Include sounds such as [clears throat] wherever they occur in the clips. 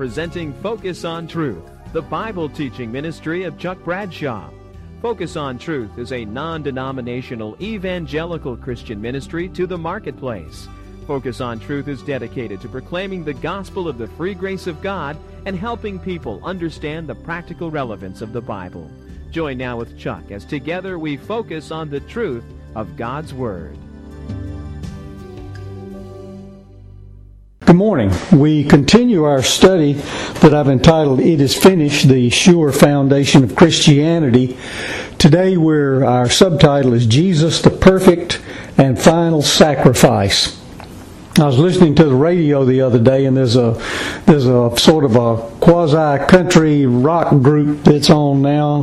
presenting Focus on Truth, the Bible teaching ministry of Chuck Bradshaw. Focus on Truth is a non denominational evangelical Christian ministry to the marketplace. Focus on Truth is dedicated to proclaiming the gospel of the free grace of God and helping people understand the practical relevance of the Bible. Join now with Chuck as together we focus on the truth of God's Word. Morning. We continue our study that I've entitled It is Finished, the Sure Foundation of Christianity. Today we're, our subtitle is Jesus, the Perfect and Final Sacrifice. I was listening to the radio the other day, and there's a there's a sort of a quasi country rock group that's on now,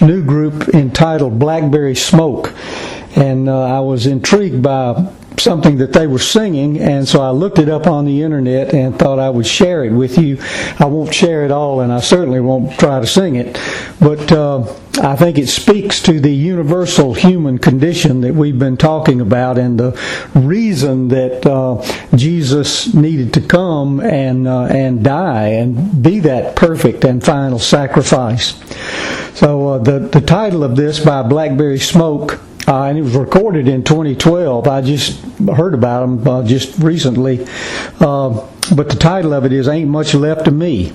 a new group entitled Blackberry Smoke, and uh, I was intrigued by something that they were singing, and so I looked it up on the internet and thought I would share it with you. I won't share it all, and I certainly won't try to sing it, but uh, I think it speaks to the universal human condition that we've been talking about, and the reason that uh, Jesus needed to come and uh, and die and be that perfect and final sacrifice. So uh, the the title of this by Blackberry Smoke uh, and it was recorded in 2012. I just heard about them uh, just recently. Uh, but the title of it is Ain't Much Left of Me.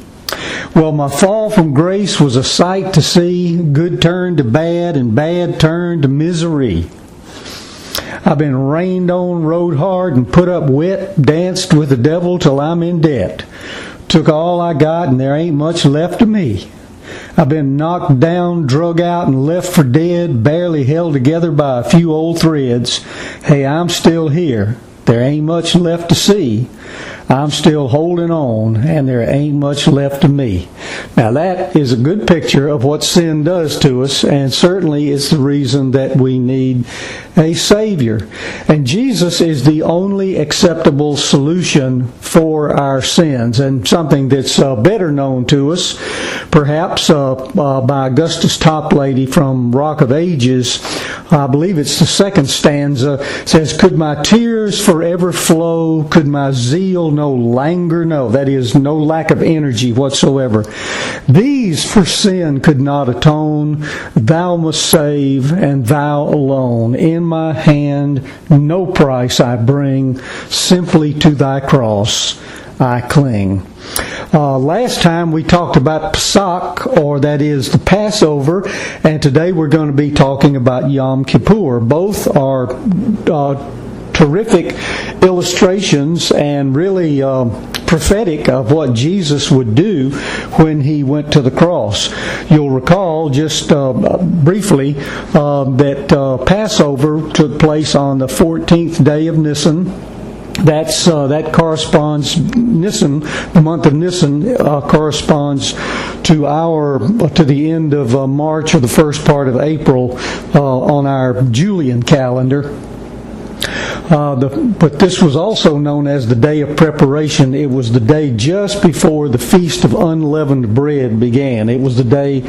Well, my fall from grace was a sight to see, good turn to bad, and bad turn to misery. I've been rained on, rode hard, and put up wet, danced with the devil till I'm in debt. Took all I got, and there ain't much left of me. I've been knocked down, drug out, and left for dead, barely held together by a few old threads. Hey, I'm still here. There ain't much left to see. I'm still holding on, and there ain't much left of me. Now, that is a good picture of what sin does to us, and certainly it's the reason that we need a Savior. And Jesus is the only acceptable solution for our sins, and something that's uh, better known to us, perhaps uh, uh, by Augustus Toplady from Rock of Ages. I believe it's the second stanza, says, Could my tears forever flow? Could my zeal no languor know. That is, no lack of energy whatsoever. These for sin could not atone. Thou must save, and thou alone. In my hand, no price I bring. Simply to thy cross I cling. Uh, last time we talked about Pesach, or that is the Passover, and today we're going to be talking about Yom Kippur. Both are uh, terrific illustrations and really uh, prophetic of what Jesus would do when he went to the cross. You'll recall just uh, briefly uh, that uh, Passover took place on the 14th day of Nisan that's uh, that corresponds Nisan, the month of Nisan uh, corresponds to our to the end of uh, March or the first part of April uh, on our Julian calendar. Uh, the, but this was also known as the day of preparation. It was the day just before the feast of unleavened bread began. It was the day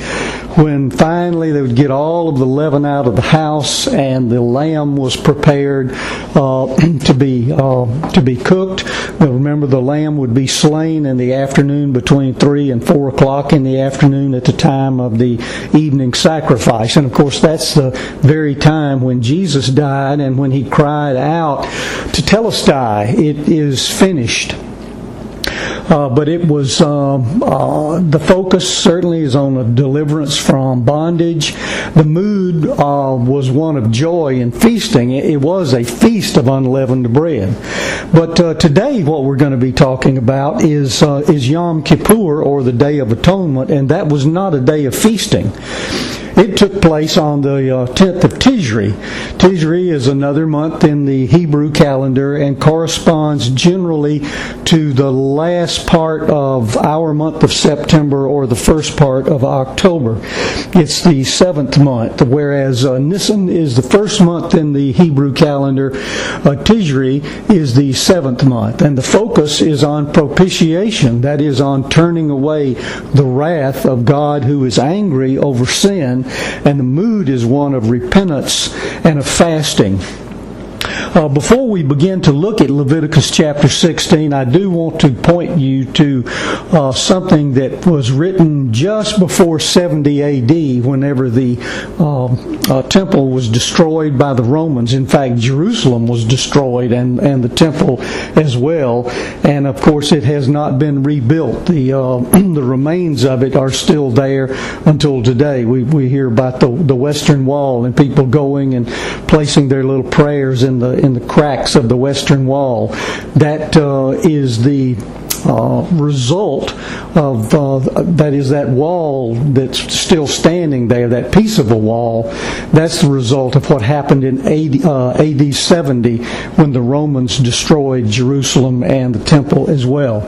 when finally they would get all of the leaven out of the house and the lamb was prepared uh, [clears throat] to be uh, to be cooked. Now remember, the lamb would be slain in the afternoon between three and four o'clock in the afternoon at the time of the evening sacrifice. And of course, that's the very time when Jesus died and when he cried out Tetelestai, "It is finished." Uh, but it was um, uh, the focus certainly is on a deliverance from bondage. The mood uh, was one of joy and feasting. It, it, was a feast of unleavened bread. But uh, today, what we're going to be talking about is uh, is Yom Kippur or the Day of Atonement, and that was not a day of feasting. It took place on the uh, 10th of Tishri. Tishri is another month in the Hebrew calendar and corresponds generally to the last part of our month of September or the first part of October. It's the seventh month, whereas uh, Nisan is the first month in the Hebrew calendar. Uh, Tishri is the seventh month, and the focus is on propitiation, that is, on turning away the wrath of God who is angry over sin and the mood is one of repentance and of fasting. Uh, before we begin to look at Leviticus chapter 16, I do want to point you to uh, something that was written just before 70 AD, whenever the uh, uh, temple was destroyed by the Romans. In fact, Jerusalem was destroyed and, and the temple as well. And of course, it has not been rebuilt. The, uh, [clears throat] the remains of it are still there until today. We, we hear about the, the Western Wall and people going and placing their little prayers in the in the cracks of the Western Wall. That uh, is the uh, result of uh, that is that wall that's still standing there, that piece of a wall. That's the result of what happened in AD, uh, AD 70 when the Romans destroyed Jerusalem and the temple as well.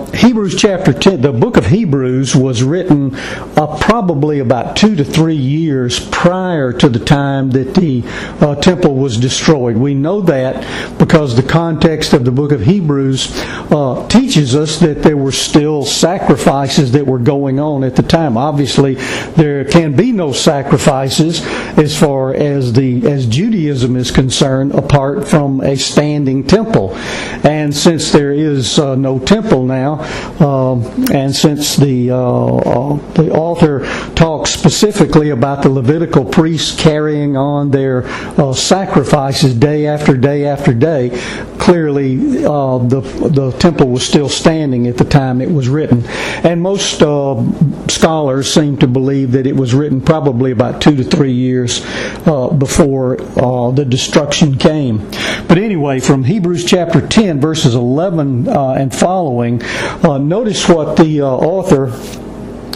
Uh, Hebrews chapter 10, the book of Hebrews was written uh, probably about two to three years prior to the time that the uh, temple was destroyed. We know that because the context of the book of Hebrews teaches us that there were still sacrifices that were going on at the time. Obviously, there can be no sacrifices as far as the as Judaism is concerned apart from a standing temple. And since there is uh, no temple now, uh, and since the uh, uh, the author talks specifically about the Levitical priests carrying on their uh, sacrifices day after day after day, clearly the the temple was still standing at the time it was written. And most uh, scholars seem to believe that it was written probably about two to three years uh, before uh, the destruction came. But anyway, from Hebrews chapter 10, verses 11 uh, and following, uh, notice what the uh, author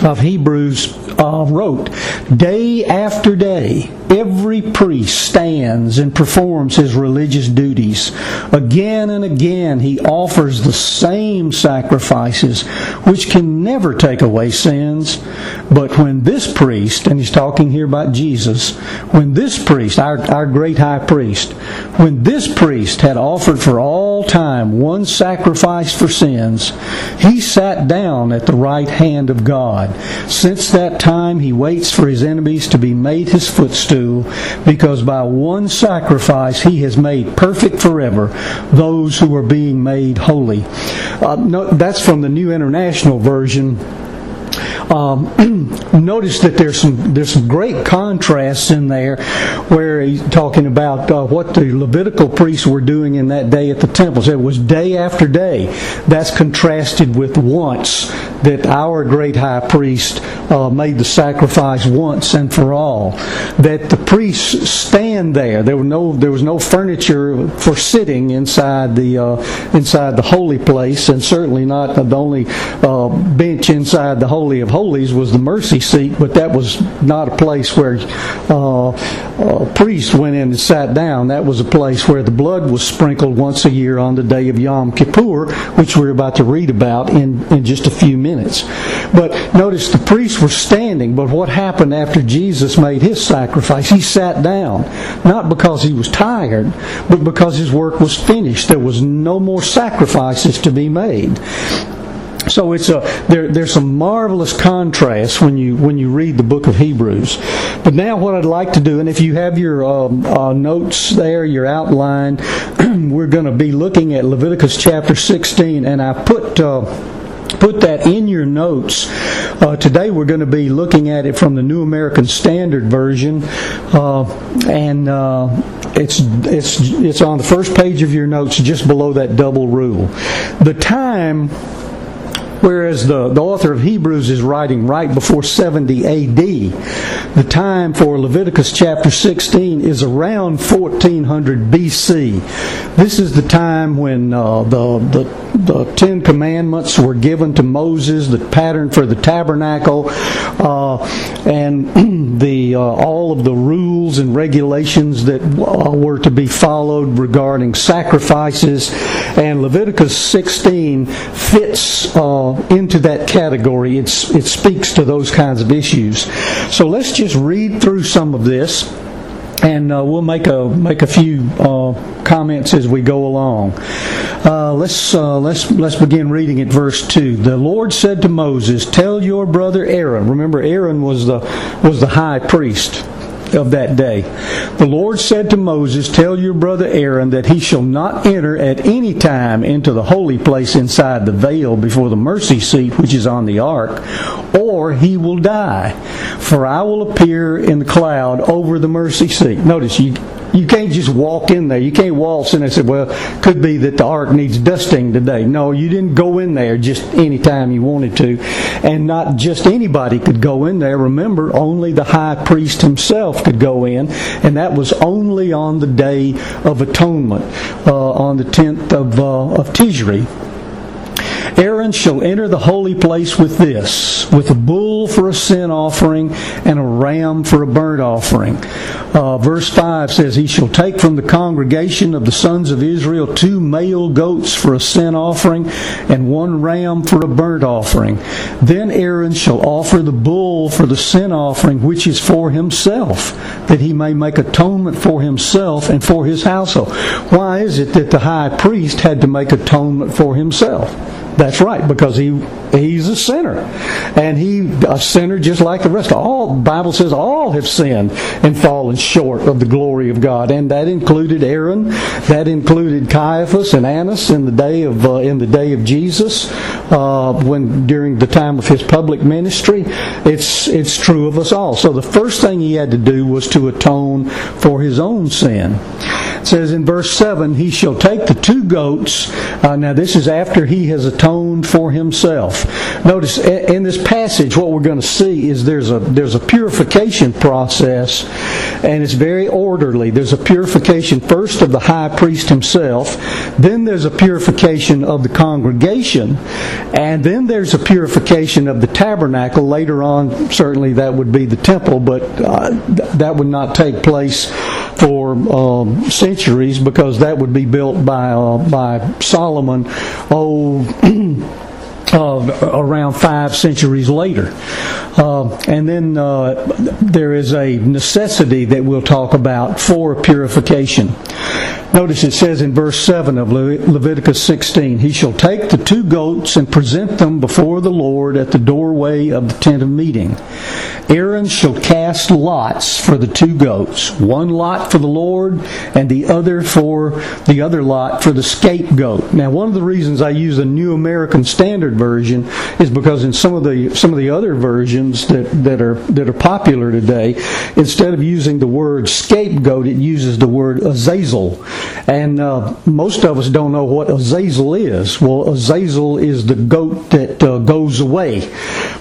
of Hebrews Uh, wrote. Day after day, Every priest stands and performs his religious duties. Again and again, he offers the same sacrifices, which can never take away sins. But when this priest, and he's talking here about Jesus, when this priest, our, our great high priest, when this priest had offered for all time one sacrifice for sins, he sat down at the right hand of God. Since that time, he waits for his enemies to be made his footstool because by one sacrifice he has made perfect forever those who are being made holy. Uh, no, that's from the New International Version. Um, [clears throat] notice that there's some there's some great contrasts in there, where he's talking about uh, what the Levitical priests were doing in that day at the temple. So it was day after day. That's contrasted with once that our great high priest uh, made the sacrifice once and for all. That the priests stand there. There were no there was no furniture for sitting inside the uh, inside the holy place, and certainly not the only uh, bench inside the holy of holies was the mercy seat. But that was not a place where uh, a priest went in and sat down. That was a place where the blood was sprinkled once a year on the day of Yom Kippur, which we're about to read about in in just a few minutes. But notice the priest priests were standing, but what happened after Jesus made his sacrifice? He sat down, not because he was tired, but because his work was finished. There was no more sacrifices to be made. So it's a there, there's some marvelous contrast when you when you read the book of Hebrews. But now what I'd like to do, and if you have your um, uh, notes there, your outline, [clears throat] we're going to be looking at Leviticus chapter 16, and I put. Uh, put that in your notes. Uh, today we're going to be looking at it from the New American Standard Version, uh, and uh, it's it's it's on the first page of your notes, just below that double rule. The time whereas the, the author of Hebrews is writing right before 70 AD. The time for Leviticus chapter 16 is around 1400 BC. This is the time when uh, the, the, the Ten Commandments were given to Moses, the pattern for the tabernacle, uh, and [clears throat] the uh, all of the rules and regulations that uh, were to be followed regarding sacrifices. And Leviticus 16 fits uh, into that category. It's, it speaks to those kinds of issues. So let's just read through some of this and uh, we'll make a make a few uh, comments as we go along. Uh, let's uh, let's let's begin reading at verse two. The Lord said to Moses, "Tell your brother Aaron. Remember, Aaron was the was the high priest of that day. The Lord said to Moses, Tell your brother Aaron that he shall not enter at any time into the holy place inside the veil before the mercy seat which is on the ark, or he will die. For I will appear in the cloud over the mercy seat. Notice you you can't just walk in there. You can't waltz in and say, well, could be that the ark needs dusting today. No, you didn't go in there just any time you wanted to. And not just anybody could go in there. Remember, only the high priest himself could go in. And that was only on the day of atonement, uh, on the 10th of, uh, of Tishri. Aaron shall enter the holy place with this, with a bull for a sin offering and a ram for a burnt offering. Uh, verse 5 says, He shall take from the congregation of the sons of Israel two male goats for a sin offering and one ram for a burnt offering. Then Aaron shall offer the bull for the sin offering, which is for himself, that he may make atonement for himself and for his household. Why is it that the high priest had to make atonement for himself? That's right, because he he's a sinner, and he a sinner just like the rest. All Bible says all have sinned and fallen short of the glory of God, and that included Aaron, that included Caiaphas and Annas in the day of uh, in the day of Jesus, uh, when during the time of his public ministry. It's it's true of us all. So the first thing he had to do was to atone for his own sin. Says in verse seven, he shall take the two goats. Uh, now this is after he has atoned atoned for himself. Notice in this passage, what we're going to see is there's a there's a purification process, and it's very orderly. There's a purification first of the high priest himself, then there's a purification of the congregation, and then there's a purification of the tabernacle. Later on, certainly that would be the temple, but uh, that would not take place for um, centuries because that would be built by uh, by Solomon. Oh. [clears throat] Uh, around five centuries later. Uh, and then uh, there is a necessity that we'll talk about for purification. Notice it says in verse 7 of Leviticus 16, He shall take the two goats and present them before the Lord at the doorway of the tent of meeting. Aaron shall cast lots for the two goats, one lot for the Lord and the other for the other lot for the scapegoat. Now, one of the reasons I use the New American Standard Version is because in some of the some of the other versions that, that are that are popular today, instead of using the word scapegoat, it uses the word azazel. And uh, most of us don't know what Azazel is. Well, Azazel is the goat that uh, goes away.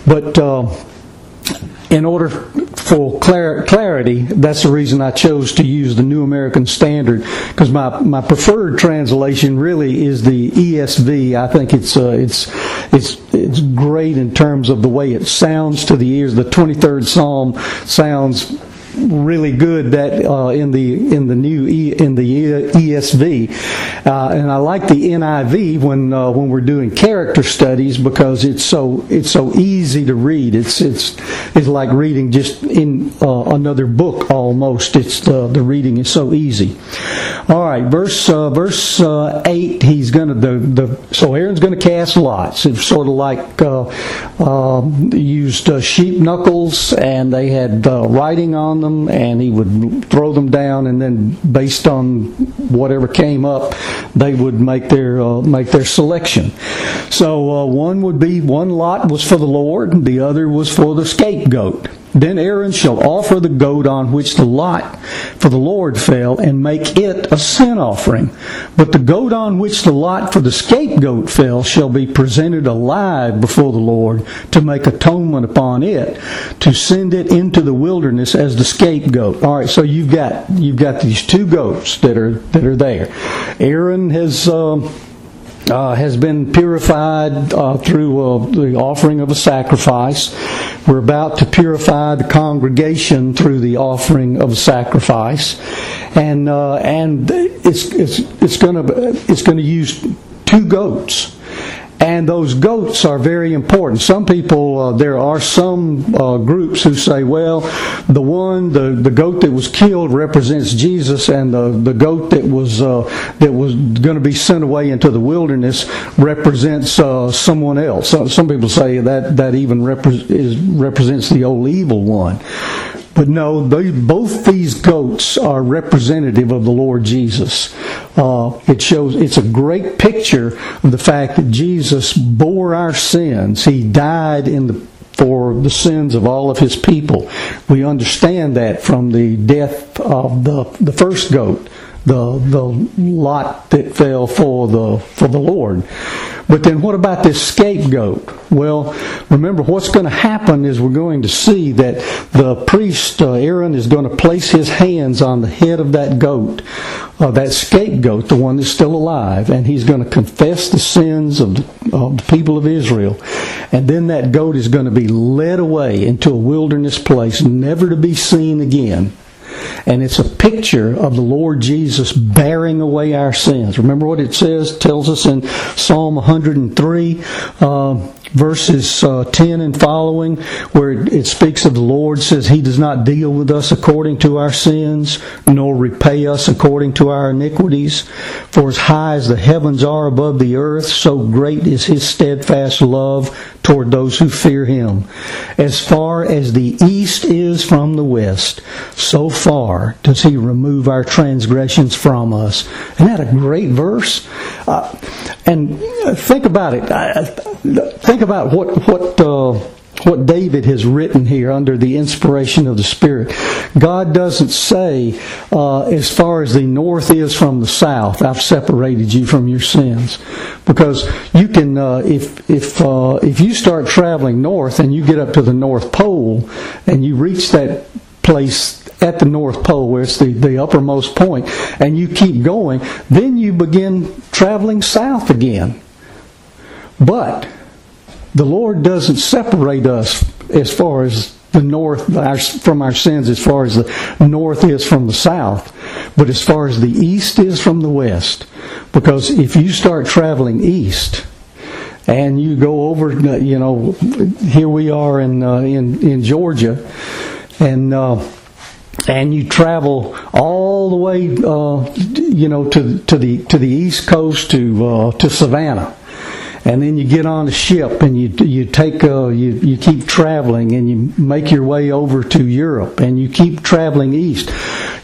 But uh, in order for clar- clarity, that's the reason I chose to use the New American Standard because my, my preferred translation really is the ESV. I think it's uh, it's it's it's great in terms of the way it sounds to the ears. The 23rd Psalm sounds really good that uh, in the in the new e, in the ESV, uh, and I like the NIV when uh, when we're doing character studies because it's so it's so easy to read. It's it's it's like reading just in uh, another book almost. It's the the reading is so easy. All right, verse uh, verse uh, eight. He's gonna the the so Aaron's gonna cast lots. It's sort of like um, used sheep knuckles, and they had writing on them, and he would throw them down, and then based on whatever came up, they would make their uh, make their selection. So uh, one would be one lot was for the Lord, and the other was for the scapegoat. Then Aaron shall offer the goat on which the lot for the Lord fell, and make it a sin offering. But the goat on which the lot for the scapegoat fell shall be presented alive before the Lord to make atonement upon it, to send it into the wilderness as the scapegoat. All right, so you've got you've got these two goats that are that are there. Aaron has. Uh, uh, has been purified uh, through uh, the offering of a sacrifice. We're about to purify the congregation through the offering of a sacrifice, and uh, and it's it's it's going to it's going to use two goats and those goats are very important. Some people, uh, there are some uh, groups who say, well, the one, the, the goat that was killed represents Jesus, and the, the goat that was uh, that was going to be sent away into the wilderness represents uh, someone else. some people say that that even repre- is, represents the old evil one. But no, they, both these goats are representative of the Lord Jesus. Uh, it shows it's a great picture of the fact that Jesus bore our sins. He died in the for the sins of all of his people. We understand that from the death of the the first goat the the lot that fell for the for the Lord. But then what about this scapegoat? Well, remember what's going to happen is we're going to see that the priest uh, Aaron is going to place his hands on the head of that goat, uh, that scapegoat, the one that's still alive, and he's going to confess the sins of the, of the people of Israel. And then that goat is going to be led away into a wilderness place, never to be seen again and it's a picture of the Lord Jesus bearing away our sins. Remember what it says, tells us in Psalm 103, uh, verses uh, 10 and following, where it speaks of the Lord, says, He does not deal with us according to our sins, nor repay us according to our iniquities. For as high as the heavens are above the earth, so great is His steadfast love toward those who fear Him. As far as the east is from the west, so far does He remove our transgressions from us. Isn't that a great verse? Uh, and think about it. Think about what what uh, what David has written here under the inspiration of the Spirit. God doesn't say, uh, as far as the north is from the south, I've separated you from your sins, because you can uh, if if uh, if you start traveling north and you get up to the North Pole and you reach that place at the North Pole, where it's the, the uppermost point, and you keep going, then you begin traveling south again. But the Lord doesn't separate us as far as the north our, from our sins as far as the north is from the south, but as far as the east is from the west. Because if you start traveling east, and you go over, you know, here we are in uh, in in Georgia, and uh, and you travel all the way, uh, you know, to to the to the east coast to uh, to Savannah and then you get on a ship and you you take uh, you you keep traveling and you make your way over to Europe and you keep traveling east.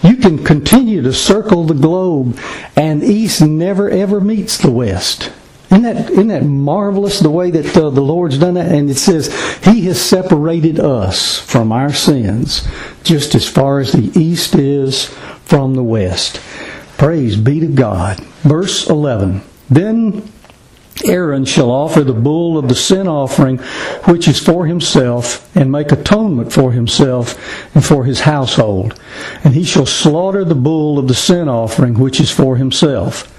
You can continue to circle the globe, and east never ever meets the west. Isn't that, isn't that marvelous the way that uh, the Lord's done that? And it says, He has separated us from our sins just as far as the east is from the west. Praise be to God. Verse 11. Then Aaron shall offer the bull of the sin offering, which is for himself, and make atonement for himself and for his household. And he shall slaughter the bull of the sin offering, which is for himself.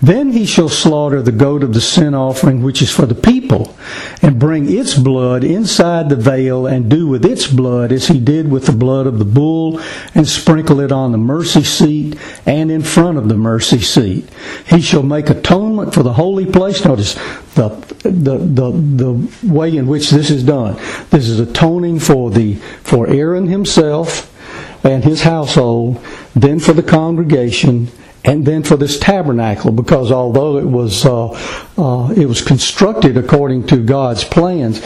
Then he shall slaughter the goat of the sin offering, which is for the people, and bring its blood inside the veil, and do with its blood as he did with the blood of the bull, and sprinkle it on the mercy seat and in front of the mercy seat. He shall make atonement for the holy place. Notice the the the, the way in which this is done. This is atoning for the for Aaron himself and his household, then for the congregation and then for this tabernacle, because although it was uh, uh, it was constructed according to God's plans,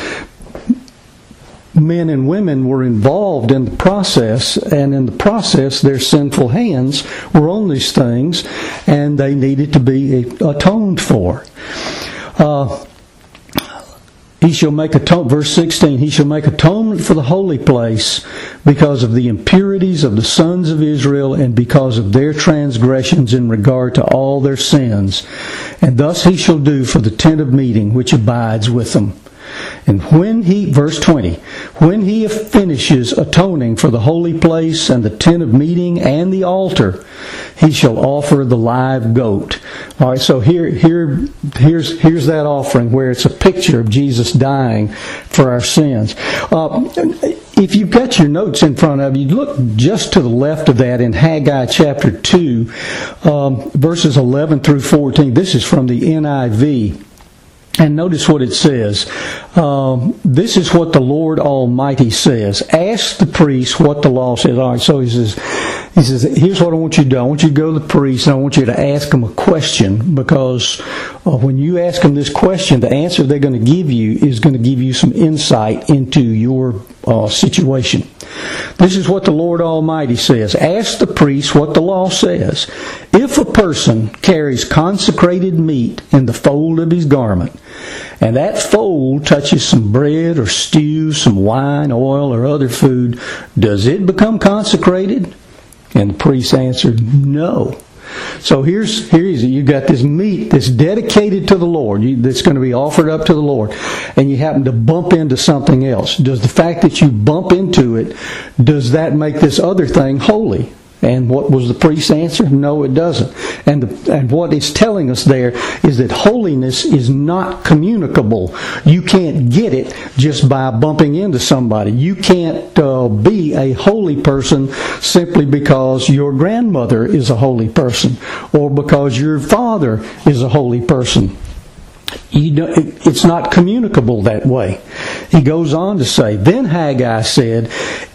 men and women were involved in the process, and in the process, their sinful hands were on these things, and they needed to be atoned for. Uh, he shall make atonement, verse 16, he shall make atonement for the holy place because of the impurities of the sons of Israel and because of their transgressions in regard to all their sins. And thus he shall do for the tent of meeting which abides with them. And when he, verse 20, when he finishes atoning for the holy place and the tent of meeting and the altar, he shall offer the live goat. All right, so here, here, here's, here's that offering where it's a picture of Jesus dying for our sins. Uh, if you've got your notes in front of you, look just to the left of that in Haggai chapter 2, um, verses 11 through 14. This is from the NIV. And notice what it says. Um, this is what the Lord Almighty says. Ask the priest what the law says. All right, so he says, He says, Here's what I want you to do. I want you to go to the priest and I want you to ask them a question because uh, when you ask them this question, the answer they're going to give you is going to give you some insight into your uh, situation. This is what the Lord Almighty says Ask the priest what the law says. If a person carries consecrated meat in the fold of his garment, and that fold touches some bread or stew, some wine, oil, or other food, does it become consecrated? And the priest answered, No. So here's here's it. you got this meat that's dedicated to the Lord, that's going to be offered up to the Lord, and you happen to bump into something else. Does the fact that you bump into it does that make this other thing holy? And what was the priest's answer? No, it doesn't. And, the, and what it's telling us there is that holiness is not communicable. You can't get it just by bumping into somebody. You can't uh, be a holy person simply because your grandmother is a holy person or because your father is a holy person. It's not communicable that way. He goes on to say, Then Haggai said,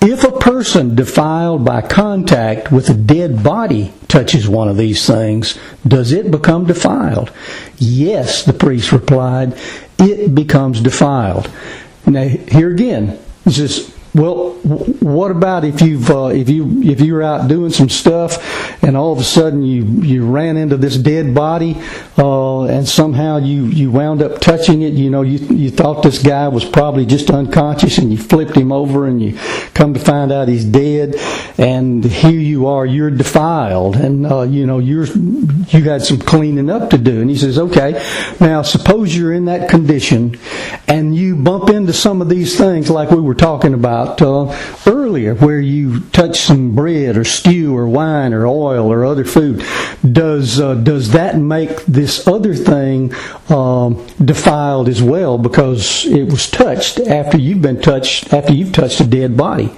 If a person defiled by contact with a dead body touches one of these things, does it become defiled? Yes, the priest replied, it becomes defiled. Now, here again, says, well, what about if you've uh, if you if you were out doing some stuff and all of a sudden you you ran into this dead body uh, and somehow you you wound up touching it? You know, you you thought this guy was probably just unconscious and you flipped him over and you come to find out he's dead and here you are, you're defiled and uh, you know you're you got some cleaning up to do. And he says, okay, now suppose you're in that condition and you bump into some of these things like we were talking about about uh, earlier, where you touch some bread or stew or wine or oil or other food. Does uh, does that make this other thing um, defiled as well because it was touched after you've been touched after you've touched a dead body?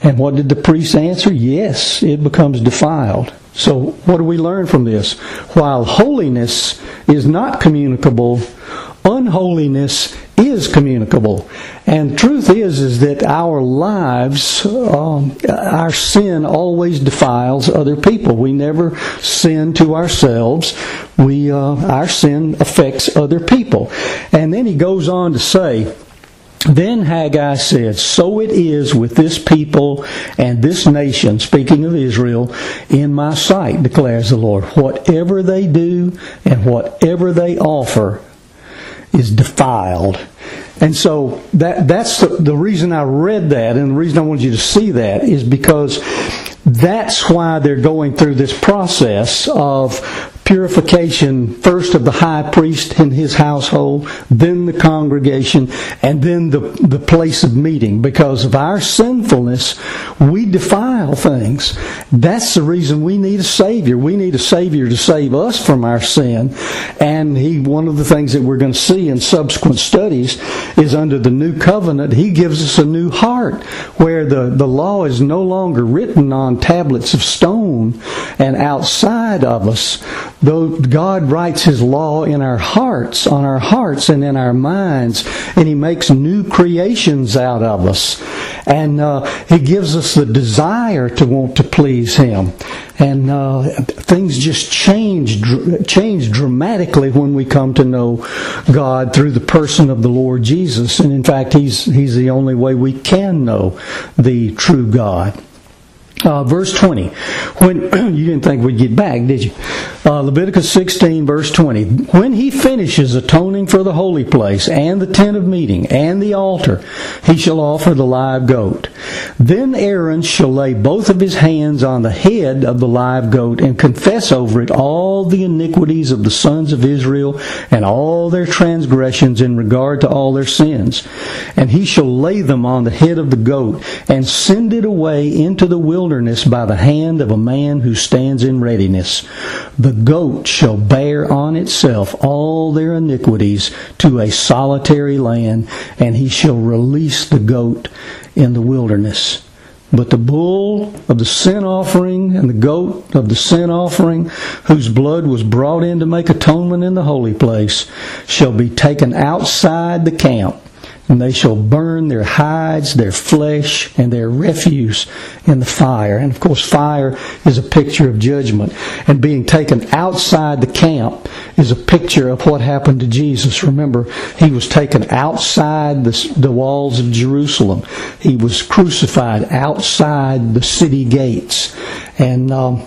And what did the priest answer? Yes, it becomes defiled. So, what do we learn from this? While holiness is not communicable, unholiness is communicable. And truth is, is that our lives, um, our sin always defiles other people. We never sin to ourselves. We, uh, our sin affects other people. And then he goes on to say, then Haggai said, So it is with this people and this nation, speaking of Israel, in my sight, declares the Lord. Whatever they do and whatever they offer is defiled. And so that that's the, the reason I read that and the reason I wanted you to see that is because that's why they're going through this process of purification first of the high priest and his household, then the congregation, and then the, the place of meeting. Because of our sinfulness, we defile things. That's the reason we need a Savior. We need a Savior to save us from our sin. And he, one of the things that we're going to see in subsequent studies is under the new covenant, he gives us a new heart where the, the law is no longer written on tablets of stone and outside of us though God writes His law in our hearts, on our hearts and in our minds, and He makes new creations out of us. And uh, He gives us the desire to want to please Him. And uh, things just change, change dramatically when we come to know God through the person of the Lord Jesus. And in fact, He's, He's the only way we can know the true God. Uh, verse 20. When [clears throat] you didn't think we'd get back, did you? Uh, Leviticus 16, verse 20. When he finishes atoning for the holy place and the tent of meeting and the altar, he shall offer the live goat. Then Aaron shall lay both of his hands on the head of the live goat and confess over it all the iniquities of the sons of Israel and all their transgressions in regard to all their sins. And he shall lay them on the head of the goat and send it away into the wilderness by the hand of a man who stands in readiness. The goat shall bear on itself all their iniquities to a solitary land, and he shall release the goat in the wilderness. But the bull of the sin offering and the goat of the sin offering, whose blood was brought in to make atonement in the holy place, shall be taken outside the camp and they shall burn their hides, their flesh, and their refuse in the fire. And of course, fire is a picture of judgment. And being taken outside the camp is a picture of what happened to Jesus. Remember, he was taken outside the, the walls of Jerusalem. He was crucified outside the city gates. And, um,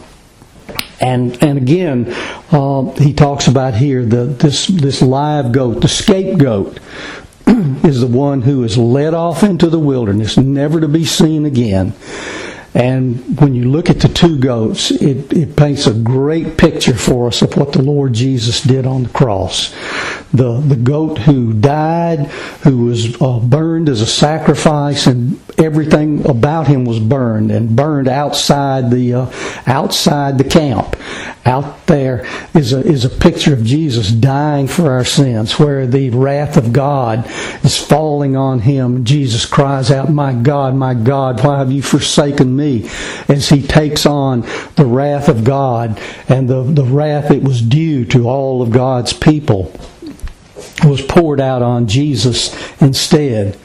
and and again, uh, he talks about here the this this live goat, the scapegoat, [clears throat] is the one who is led off into the wilderness, never to be seen again. And when you look at the two goats, it, it paints a great picture for us of what the Lord Jesus did on the cross. The, the goat who died, who was uh, burned as a sacrifice, and everything about him was burned and burned outside the uh, outside the camp. Out there is a is a picture of Jesus dying for our sins, where the wrath of God is falling on him. Jesus cries out, "My God, my God, why have you forsaken me?" As he takes on the wrath of God and the the wrath that was due to all of God's people was poured out on Jesus instead.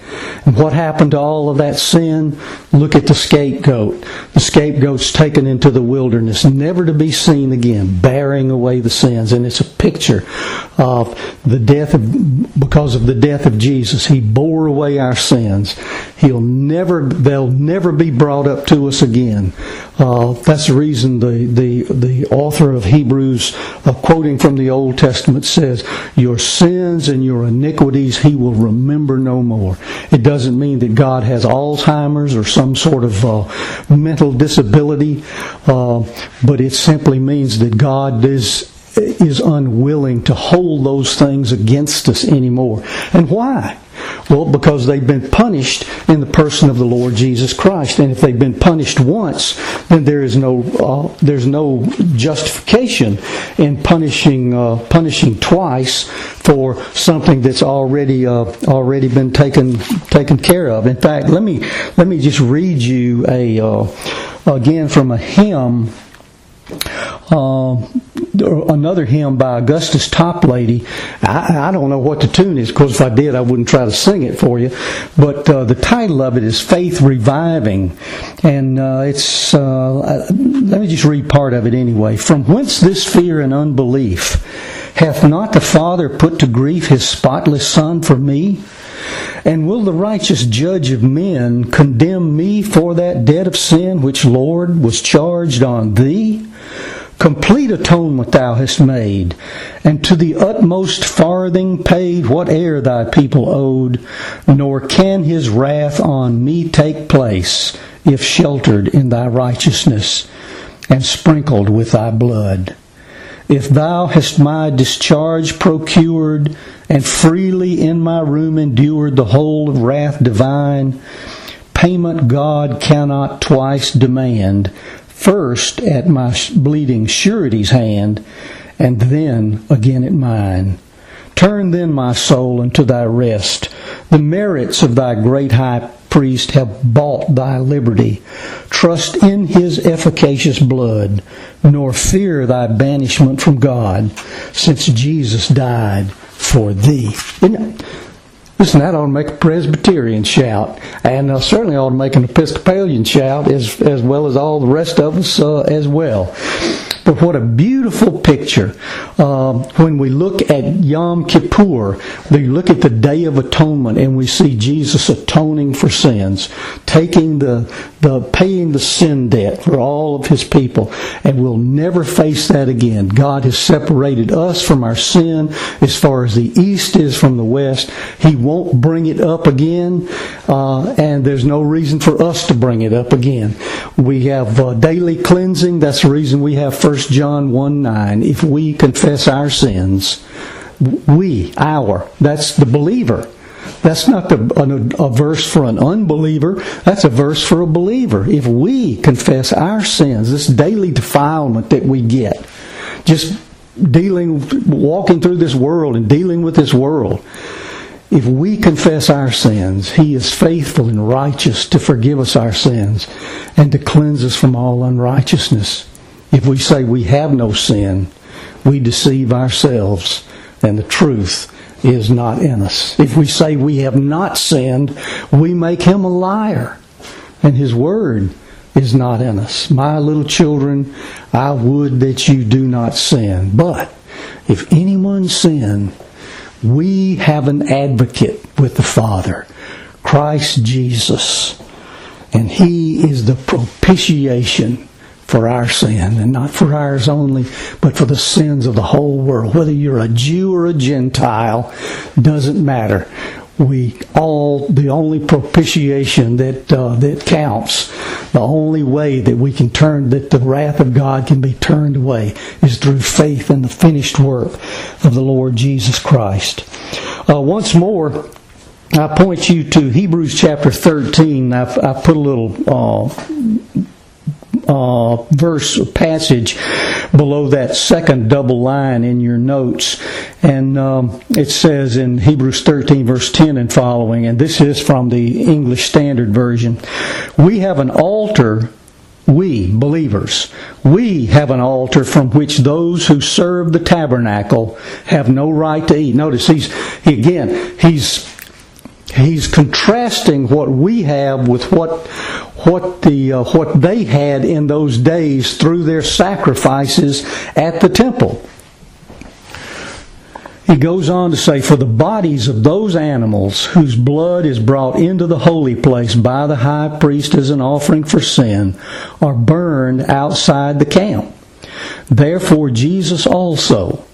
And what happened to all of that sin? Look at the scapegoat. The scapegoat's taken into the wilderness, never to be seen again, bearing away the sins. And it's a picture of the death of, because of the death of Jesus. He bore away our sins. He'll never, they'll never be brought up to us again. Uh, that's the reason the, the, the author of Hebrews, uh, quoting from the Old Testament, says, Your sins and your iniquities he will remember no more. It doesn't mean that God has Alzheimer's or some sort of uh, mental disability, uh, but it simply means that God is is unwilling to hold those things against us anymore. And why? Well, because they've been punished in the person of the Lord Jesus Christ, and if they've been punished once, then there is no uh, there's no justification in punishing uh, punishing twice for something that's already uh, already been taken taken care of. In fact, let me let me just read you a uh, again from a hymn. Uh, another hymn by Augustus Toplady. I, I, don't know what the tune is because if I did, I wouldn't try to sing it for you. But uh, the title of it is Faith Reviving. And uh, it's, uh, uh let me just read part of it anyway. From whence this fear and unbelief? Hath not the Father put to grief his spotless Son for me? And will the righteous judge of men condemn me for that debt of sin which, Lord, was charged on thee? Complete atonement thou hast made, and to the utmost farthing paid whate'er thy people owed, nor can his wrath on me take place, if sheltered in thy righteousness, and sprinkled with thy blood. If thou hast my discharge procured, and freely in my room endured the whole of wrath divine, payment God cannot twice demand, first at my bleeding surety's hand, and then again at mine. Turn then my soul unto thy rest. The merits of thy great high priest have bought thy liberty. Trust in his efficacious blood, nor fear thy banishment from God, since Jesus died for thee. Listen, that ought to make a Presbyterian shout, and uh, certainly ought to make an Episcopalian shout, as as well as all the rest of us uh, as well. But what a beautiful picture uh, when we look at Yom Kippur. We look at the Day of Atonement, and we see Jesus atoning for sins, taking the the paying the sin debt for all of His people, and we'll never face that again. God has separated us from our sin as far as the east is from the west. He won't bring it up again, uh, and there's no reason for us to bring it up again. We have uh, daily cleansing. That's the reason we have 1 John 1 9. If we confess our sins, we, our, that's the believer. That's not a, verse for an unbeliever. That's a verse for a believer. If we confess our sins, this daily defilement that we get, just dealing, walking through this world and dealing with this world, if we confess our sins, He is faithful and righteous to forgive us our sins and to cleanse us from all unrighteousness. If we say we have no sin, we deceive ourselves and the truth is not in us. If we say we have not sinned, we make him a liar, and his word is not in us. My little children, I would that you do not sin. But if anyone sin, we have an advocate with the Father, Christ Jesus. And he is the propitiation for our sin, and not for ours only, but for the sins of the whole world. Whether you're a Jew or a Gentile, doesn't matter. We all the only propitiation that uh, that counts, the only way that we can turn that the wrath of God can be turned away is through faith in the finished work of the Lord Jesus Christ. Uh, once more, I point you to Hebrews chapter 13. I've, I've put a little uh, uh, verse passage below that second double line in your notes. And um, it says in Hebrews 13, verse 10 and following, and this is from the English Standard Version We have an altar we, believers, we have an altar from which those who serve the tabernacle have no right to eat. Notice he's, he, again, he's he's contrasting what we have with what what the uh, what they had in those days through their sacrifices at the temple. He goes on to say, For the bodies of those animals whose blood is brought into the holy place by the high priest as an offering for sin are burned outside the camp. Therefore, Jesus also,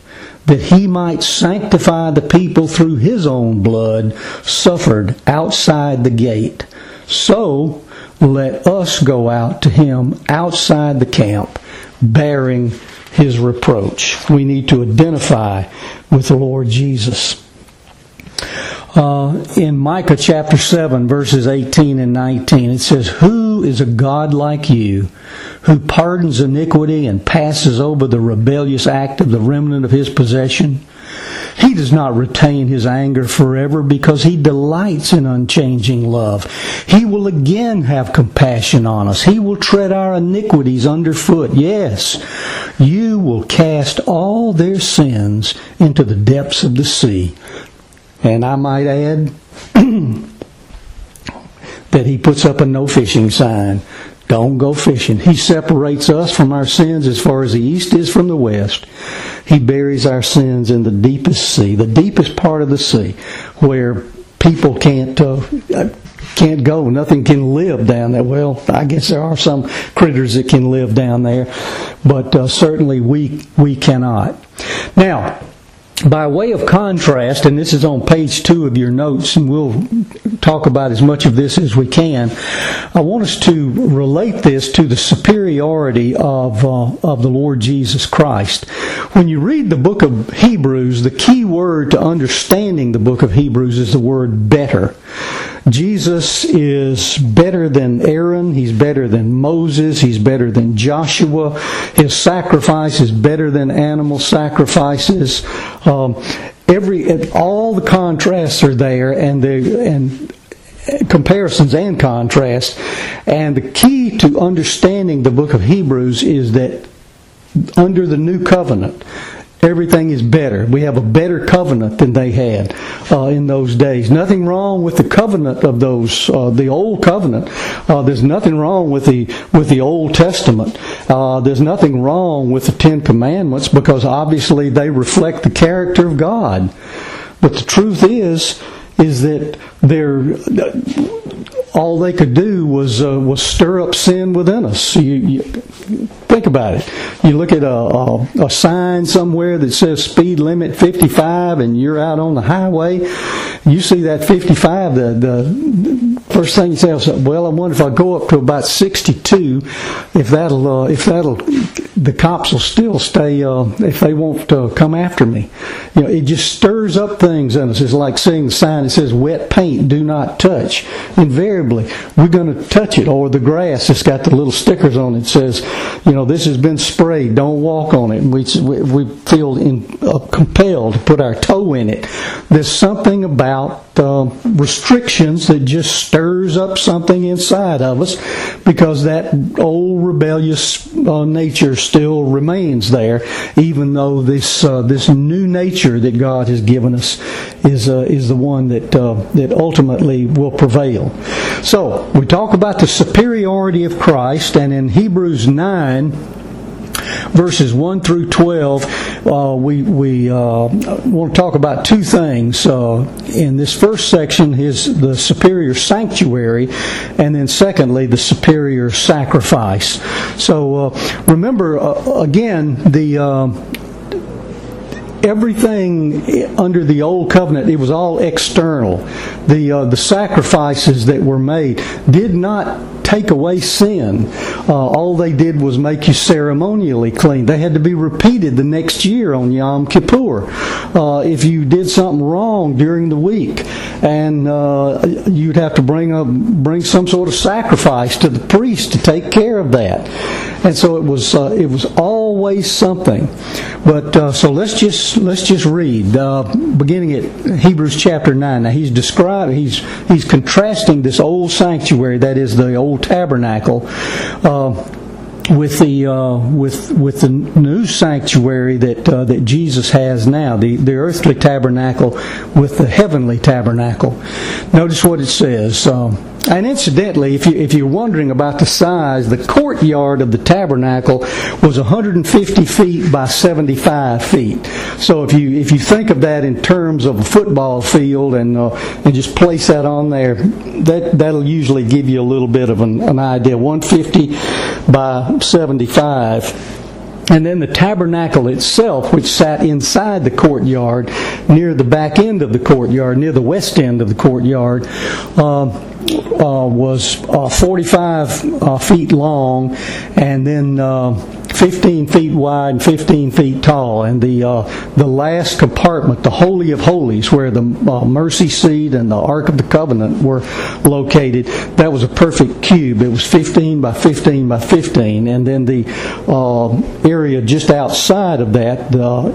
that he might sanctify the people through his own blood, suffered outside the gate. So let us go out to him outside the camp, bearing his reproach. We need to identify with the Lord Jesus. Uh, in Micah chapter 7, verses 18 and 19, it says, Who is a God like you, who pardons iniquity and passes over the rebellious act of the remnant of his possession? He does not retain his anger forever because he delights in unchanging love. He will again have compassion on us. He will tread our iniquities underfoot. Yes, you will cast all their sins into the depths of the sea. And I might add [clears throat] that he puts up a no fishing sign. Don't go fishing. He separates us from our sins as far as the east is from the west. He buries our sins in the deepest sea, the deepest part of the sea, where people can't uh, can't go. Nothing can live down there. Well, I guess there are some critters that can live down there, but uh, certainly we we cannot. Now, by way of contrast, and this is on page two of your notes, and we'll talk about as much of this as we can. I want us to relate this to the superiority of uh, of the Lord Jesus Christ. When you read the book of Hebrews, the key word to understanding the book of Hebrews is the word better. Jesus is better than Aaron. He's better than Moses. He's better than Joshua. His sacrifice is better than animal sacrifices. Um, every all the contrasts are there, and the and comparisons and contrasts. And the key to understanding the book of Hebrews is that under the new covenant, everything is better. We have a better covenant than they had uh, in those days. Nothing wrong with the covenant of those, uh, the old covenant. Uh, there's nothing wrong with the with the Old Testament. Uh, there's nothing wrong with the Ten Commandments because obviously they reflect the character of God. But the truth is, is that they're all they could do was uh, was stir up sin within us. You, you, think about it. You look at a, a, a, sign somewhere that says speed limit 55, and you're out on the highway. You see that 55. The the first thing you say "Well, I wonder if I go up to about 62, if that'll uh, if that'll the cops will still stay uh, if they won't uh, come after me." You know, it just stirs up things in us. It's like seeing the sign that says "wet paint, do not touch." Invariably, we're going to touch it, or the grass that's got the little stickers on it says, "You know, this has been sprayed. Don't walk on it." We we feel in, uh, compelled to put our toe in it. There's something about uh, restrictions that just stirs up something inside of us because that old rebellious uh, nature still remains there, even though this uh, this new nature that God has given us is uh, is the one that uh, that ultimately will prevail. So we talk about the superiority of Christ, and in Hebrews nine verses 1 through 12, uh, we, we uh, want to talk about two things. Uh, in this first section is the superior sanctuary, and then secondly, the superior sacrifice. So uh, remember, uh, again, the uh, everything under the old covenant it was all external the uh, the sacrifices that were made did not take away sin. Uh, all they did was make you ceremonially clean. They had to be repeated the next year on Yom Kippur. Uh, if you did something wrong during the week, and uh, you'd have to bring a bring some sort of sacrifice to the priest to take care of that. And so it was uh, it was always something. But uh, so let's just let's just read uh, beginning at Hebrews chapter nine. Now he's describing he's he's contrasting this old sanctuary that is the old tabernacle. Uh, with the uh, with with the new sanctuary that uh, that Jesus has now, the, the earthly tabernacle with the heavenly tabernacle. Notice what it says. Um, and incidentally, if, you, if you're wondering about the size, the courtyard of the tabernacle was 150 feet by 75 feet. So if you if you think of that in terms of a football field and uh, and just place that on there, that that'll usually give you a little bit of an, an idea. 150 by 75. And then the tabernacle itself, which sat inside the courtyard, near the back end of the courtyard, near the west end of the courtyard, uh, uh, was uh, 45 uh, feet long, and then uh, 15 feet wide and 15 feet tall. And the uh, the last compartment, the Holy of Holies, where the uh, mercy seat and the Ark of the Covenant were located, that was a perfect cube. It was 15 by 15 by 15. And then the area just outside of that,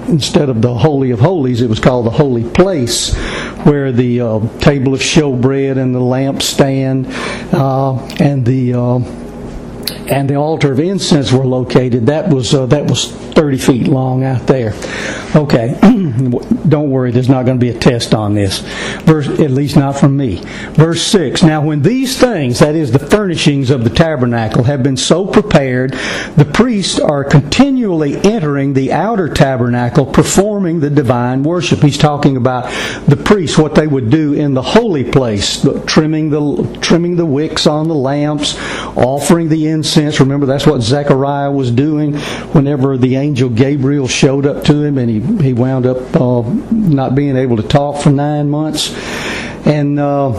instead of the Holy of Holies, it was called the Holy Place, where the uh, table of showbread and the lampstand uh, and the and the altar of incense were located. That was uh, that was 30 feet long out there. Okay, [clears throat] don't worry, there's not going to be a test on this. Verse, at least not from me. Verse 6 Now, when these things, that is, the furnishings of the tabernacle, have been so prepared, the priests are continually entering the outer tabernacle, performing the divine worship. He's talking about the priests, what they would do in the holy place, trimming the, trimming the wicks on the lamps, offering the incense. Remember, that's what Zechariah was doing whenever the angel Gabriel showed up to him, and he, he wound up uh, not being able to talk for nine months. And uh,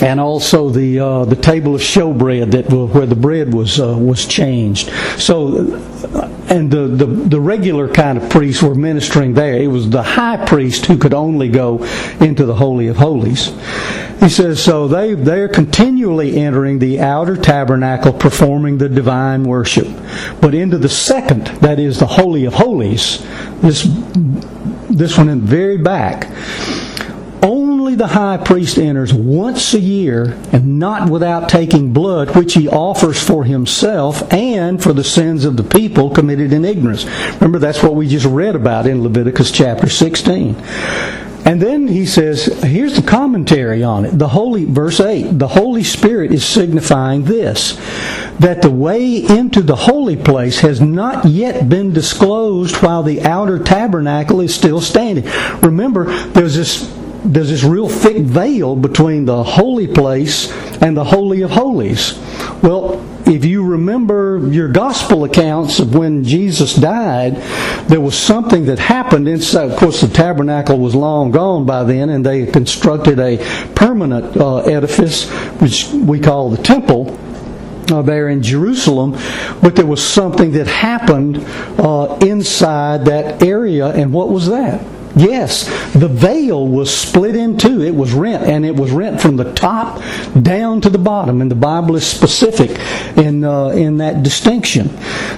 and also the uh, the table of showbread that where the bread was uh, was changed. So, and the, the the regular kind of priests were ministering there. It was the high priest who could only go into the holy of holies. He says, so they, they're continually entering the outer tabernacle performing the divine worship. But into the second, that is the Holy of Holies, this, this one in the very back, only the high priest enters once a year and not without taking blood, which he offers for himself and for the sins of the people committed in ignorance. Remember, that's what we just read about in Leviticus chapter 16. And then he says, here's the commentary on it. The Holy, verse 8, the Holy Spirit is signifying this, that the way into the holy place has not yet been disclosed while the outer tabernacle is still standing. Remember, there's this there's this real thick veil between the holy place and the holy of holies. Well, if you remember your gospel accounts of when Jesus died, there was something that happened inside. Of course, the tabernacle was long gone by then, and they constructed a permanent uh, edifice, which we call the temple. Uh, there in Jerusalem, but there was something that happened uh, inside that area, and what was that? Yes, the veil was split in two. It was rent, and it was rent from the top down to the bottom. And the Bible is specific in uh, in that distinction.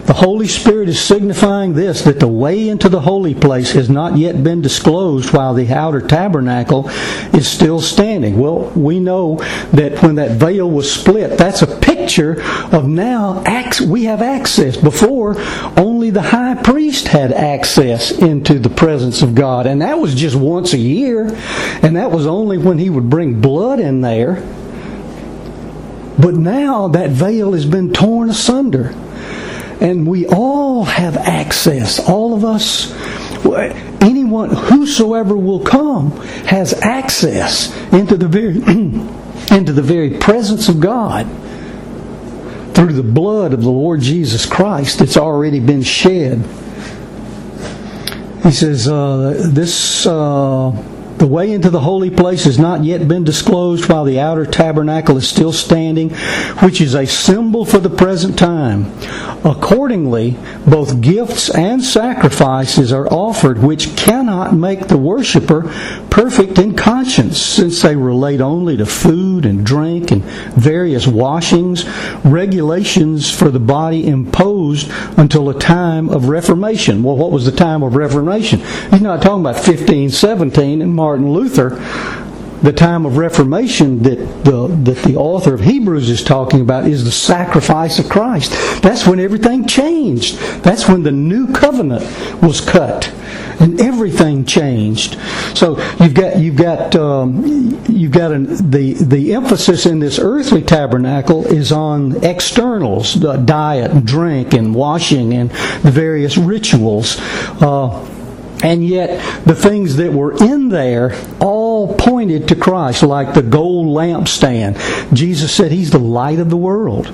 The Holy Spirit is signifying this: that the way into the holy place has not yet been disclosed, while the outer tabernacle is still standing. Well, we know that when that veil was split, that's a picture of now we have access. Before before, only the high priest had access into the presence of God. And that was just once a year. And that was only when he would bring blood in there. But now that veil has been torn asunder. And we all have access. All of us, anyone, whosoever will come, has access into the very, [clears throat] into the very presence of God through the blood of the Lord Jesus Christ that's already been shed. He says, uh, This. Uh, the way into the holy place has not yet been disclosed while the outer tabernacle is still standing, which is a symbol for the present time. Accordingly, both gifts and sacrifices are offered which cannot make the worshiper perfect in conscience, since they relate only to food and drink and various washings, regulations for the body imposed until a time of Reformation. Well, what was the time of Reformation? He's not talking about 1517 and Mark Martin Luther, the time of Reformation that the, that the author of Hebrews is talking about is the sacrifice of Christ. That's when everything changed. That's when the new covenant was cut, and everything changed. So you've got you've got um, you've got an, the the emphasis in this earthly tabernacle is on externals, diet, drink, and washing, and the various rituals. Uh, and yet, the things that were in there all pointed to Christ, like the gold lampstand. Jesus said He's the light of the world.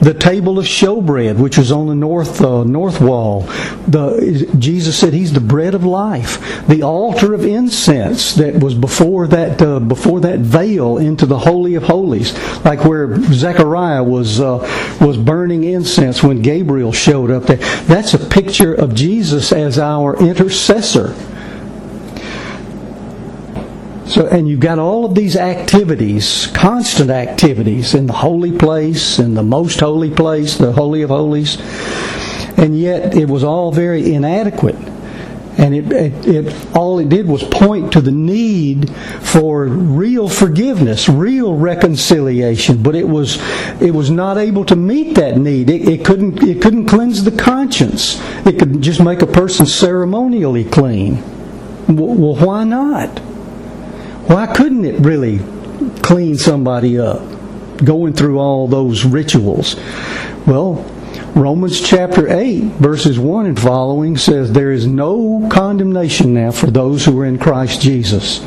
The table of showbread, which was on the north uh, north wall. The, Jesus said He's the bread of life. The altar of incense that was before that uh, before that veil into the holy of holies, like where Zechariah was uh, was burning incense when Gabriel showed up there. That's a picture of Jesus as our intercessor so, and you've got all of these activities, constant activities in the holy place, in the most holy place, the Holy of Holies, and yet it was all very inadequate. And it, it, it, all it did was point to the need for real forgiveness, real reconciliation. But it was it was not able to meet that need. It, it couldn't it couldn't cleanse the conscience. It could just make a person ceremonially clean. Well, why not? Why couldn't it really clean somebody up? Going through all those rituals. Well, Romans chapter 8, verses 1 and following says, There is no condemnation now for those who are in Christ Jesus.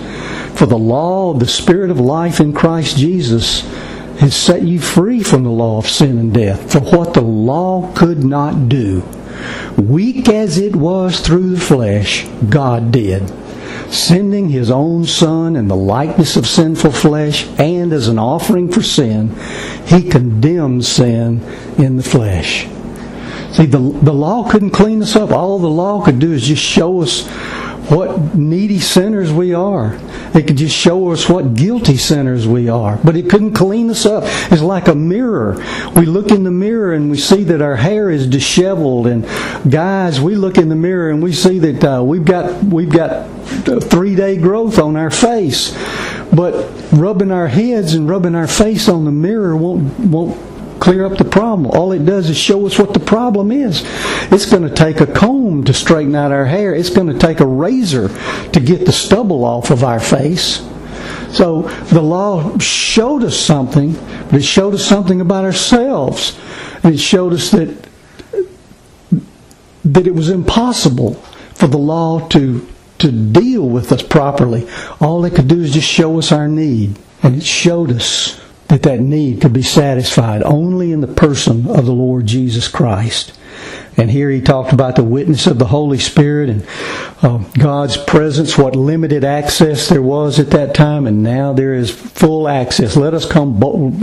For the law of the Spirit of life in Christ Jesus has set you free from the law of sin and death. For what the law could not do, weak as it was through the flesh, God did sending his own Son in the likeness of sinful flesh and as an offering for sin, he condemned sin in the flesh. See, the, the law couldn't clean us up. All the law could do is just show us what needy sinners we are. It could just show us what guilty sinners we are. But it couldn't clean us up. It's like a mirror. We look in the mirror and we see that our hair is disheveled. And guys, we look in the mirror and we see that uh, we've got we've got three day growth on our face. But rubbing our heads and rubbing our face on the mirror won't won't clear up the problem. All it does is show us what the problem is. It's going to take a comb to straighten out our hair. It's going to take a razor to get the stubble off of our face. So the law showed us something, but it showed us something about ourselves. It showed us that that it was impossible for the law to to deal with us properly. All it could do is just show us our need. And it showed us that that need could be satisfied only in the person of the Lord Jesus Christ. And here he talked about the witness of the Holy Spirit and uh, God's presence, what limited access there was at that time, and now there is full access. Let us come bo-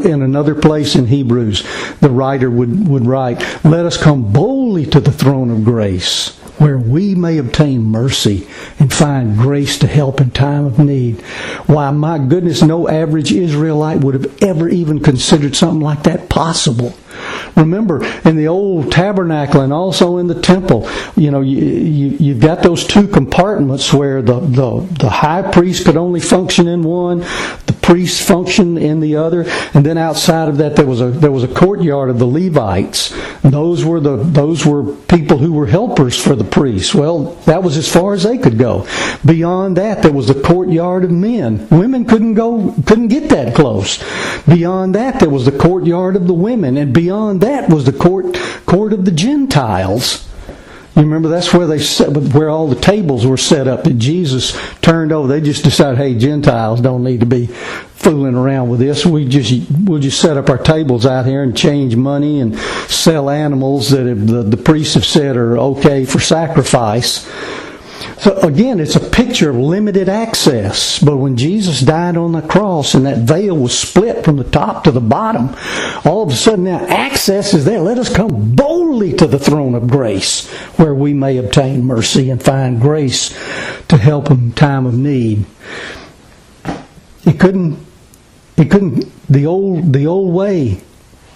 in another place in Hebrews. The writer would, would write, Let us come boldly to the throne of grace where we may obtain mercy and find grace to help in time of need. Why, my goodness, no average Israelite would have ever even considered something like that possible. Remember, in the old tabernacle and also in the temple, you know, you, you, have got those two compartments where the, the, the high priest could only function in one, priests functioned in the other, and then outside of that there was a there was a courtyard of the Levites. Those were the those were people who were helpers for the priests. Well, that was as far as they could go. Beyond that, there was the courtyard of men. Women couldn't go couldn't get that close. Beyond that, there was the courtyard of the women, and beyond that was the court court of the Gentiles. You remember that's where they set, where all the tables were set up that Jesus turned over. They just decided, hey, Gentiles don't need to be fooling around with this. We just we'll just set up our tables out here and change money and sell animals that the, the priests have said are okay for sacrifice. So again, it's a picture of limited access. But when Jesus died on the cross and that veil was split from the top to the bottom, all of a sudden now access is there. Let us come boldly to the throne of grace where we may obtain mercy and find grace to help in time of need. It couldn't it couldn't the old the old way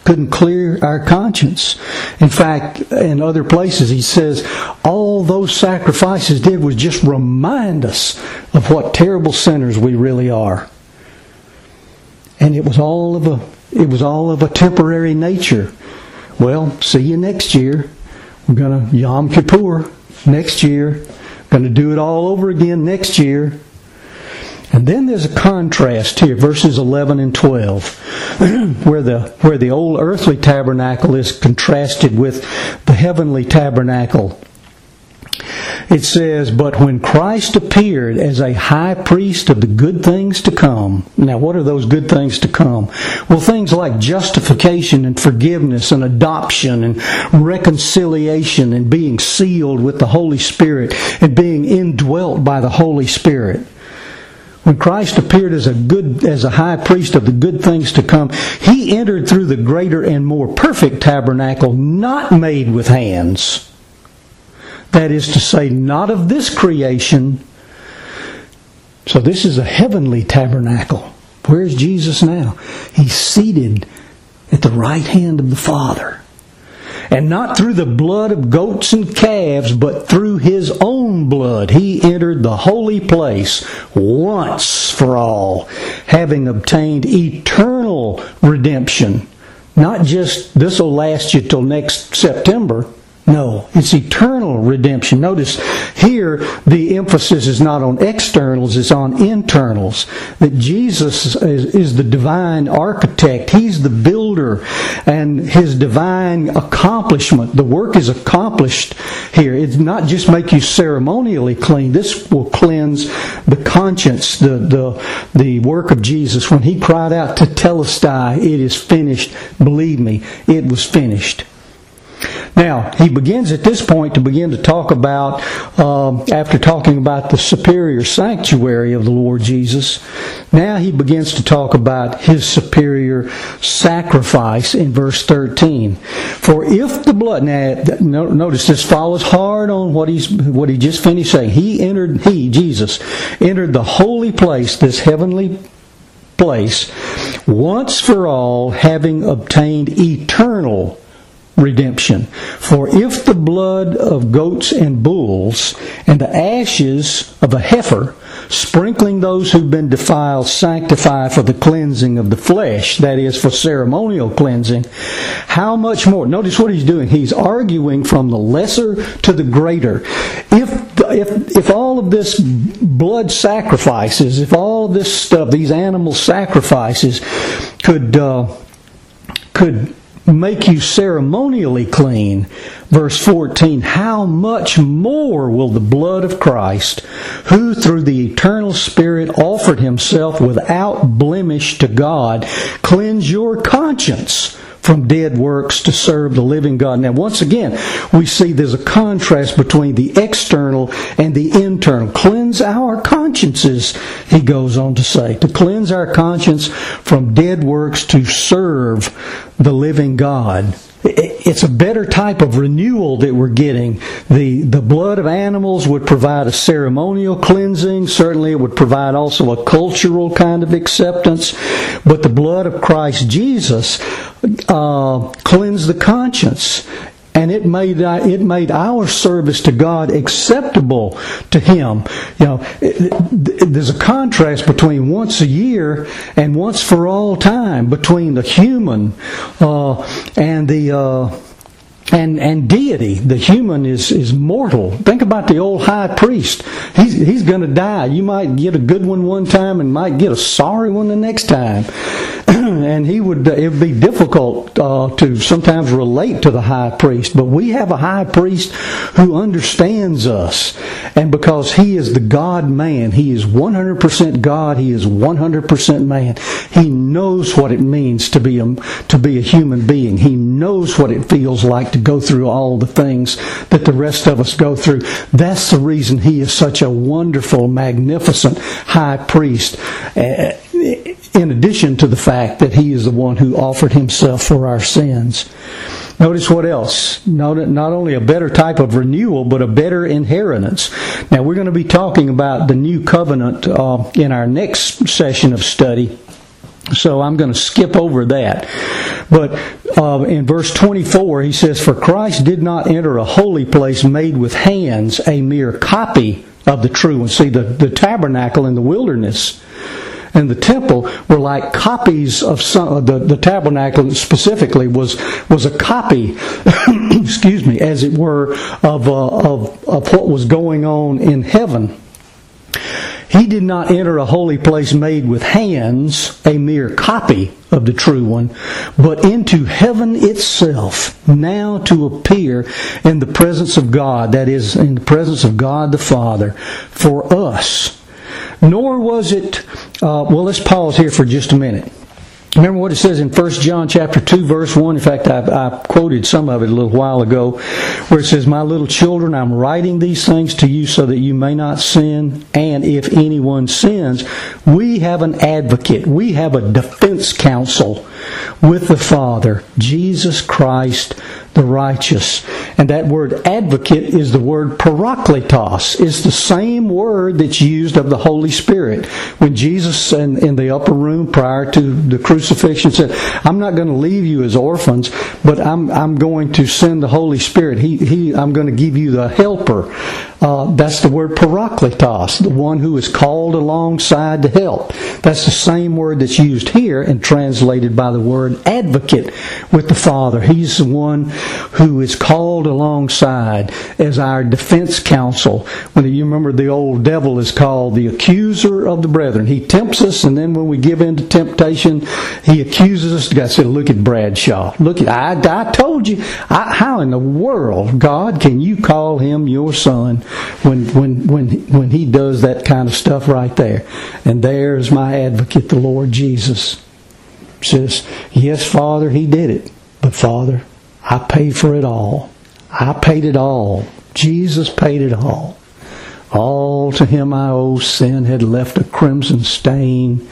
couldn't clear our conscience. In fact, in other places, he says all those sacrifices did was just remind us of what terrible sinners we really are. And it was all of a it was all of a temporary nature. Well, see you next year. We're gonna Yom Kippur next year. Gonna do it all over again next year. And then there's a contrast here, verses 11 and 12, [clears throat] where the, where the old earthly tabernacle is contrasted with the heavenly tabernacle. It says, But when Christ appeared as a high priest of the good things to come. Now, what are those good things to come? Well, things like justification and forgiveness and adoption and reconciliation and being sealed with the Holy Spirit and being indwelt by the Holy Spirit. When Christ appeared as a good as a high priest of the good things to come, he entered through the greater and more perfect tabernacle not made with hands. That is to say, not of this creation. So this is a heavenly tabernacle. Where's Jesus now? He's seated at the right hand of the Father and not through the blood of goats and calves, but through his own blood. He entered the holy place once for all, having obtained eternal redemption. Not just this will last you till next September. No, it's eternal redemption. Notice here the emphasis is not on externals, it's on internals. That Jesus is, is, the divine architect, He's the builder, and His divine accomplishment. The work is accomplished here. It's not just make you ceremonially clean, this will cleanse the conscience, the, the, the work of Jesus. When He cried out tetelestai, it is finished, believe me, it was finished. Now, he begins at this point to begin to talk about, um, after talking about the superior sanctuary of the Lord Jesus, now he begins to talk about his superior sacrifice in verse 13. For if the blood, now notice this follows hard on what he's, what he just finished saying. He entered, he, Jesus, entered the holy place, this heavenly place, once for all, having obtained eternal redemption. For if the blood of goats and bulls and the ashes of a heifer, sprinkling those who've been defiled, sanctify for the cleansing of the flesh, that is, for ceremonial cleansing, how much more? Notice what he's doing. He's arguing from the lesser to the greater. If, if, if all of this blood sacrifices, if all of this stuff, these animal sacrifices, could, uh, could make you ceremonially clean. Verse 14, how much more will the blood of Christ, who through the eternal Spirit offered himself without blemish to God, cleanse your conscience from dead works to serve the living God. Now, once again, we see there's a contrast between the external and the internal. Cleanse our consciences, he goes on to say. To cleanse our conscience from dead works to serve the living God it's a better type of renewal that we're getting. The, the blood of animals would provide a ceremonial cleansing. Certainly it would provide also a cultural kind of acceptance. But the blood of Christ Jesus uh, cleansed the conscience and it made uh, it made our service to God acceptable to Him. You know, there's a contrast between once a year and once for all time between the human uh, and the uh, and and deity. The human is is mortal. Think about the old high priest. He's he's going to die. You might get a good one one time and might get a sorry one the next time. [clears throat] and he would it would be difficult uh, to sometimes relate to the high priest. But we have a high priest who understands us, and because he is the God man, he is 100% God. He is 100% man. He knows what it means to be a to be a human being. He knows what it feels like to go through all the things that the rest of us go through. That's the reason he is such a wonderful, magnificent high priest. Uh, in addition to the fact that he is the one who offered himself for our sins. Notice what else? Not, not only a better type of renewal, but a better inheritance. Now, we're going to be talking about the new covenant uh, in our next session of study. So I'm going to skip over that. But uh, in verse 24, he says, For Christ did not enter a holy place made with hands, a mere copy of the true one. See, the, the tabernacle in the wilderness and the temple were like copies of some, the, the tabernacle specifically was was a copy, [coughs] excuse me, as it were, of, uh, of of what was going on in heaven. He did not enter a holy place made with hands, a mere copy of the true one, but into heaven itself, now to appear in the presence of God, that is, in the presence of God the Father, for us. Nor was it, uh, well, let's pause here for just a minute. Remember what it says in 1 John chapter 2 verse 1. In fact, I, I, quoted some of it a little while ago where it says, My little children, I'm writing these things to you so that you may not sin. And if anyone sins, we have an advocate. We have a defense counsel with the Father, Jesus Christ the righteous. And that word advocate is the word parakletos. It's the same word that's used of the Holy Spirit. When Jesus in, in the upper room prior to the crucifixion said, I'm not going to leave you as orphans, but I'm, I'm going to send the Holy Spirit. He, he, I'm going to give you the helper. Uh, that's the word parakletos, the one who is called alongside to help. That's the same word that's used here and translated by the word advocate with the Father. He's the one who is called alongside as our defense counsel. When you remember the old devil is called the accuser of the brethren. He tempts us, and then when we give in to temptation, he accuses us. God said, "Look at Bradshaw. Look at I. I told you. I, how in the world, God, can you call him your son?" when when when when he does that kind of stuff right there. And there's my advocate, the Lord Jesus. Says, Yes, Father, he did it. But Father, I paid for it all. I paid it all. Jesus paid it all. All to him I owe sin had left a crimson stain.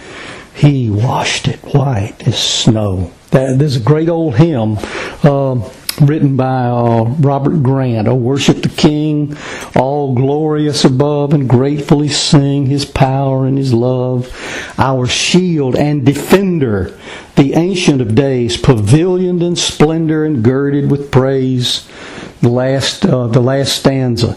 He washed it white as snow. That, there's a great old hymn. Uh, written by uh, Robert Grant. Oh, worship the King, all glorious above, and gratefully sing His power and His love. Our shield and defender, the Ancient of Days, pavilioned in splendor and girded with praise. The last, uh, the last stanza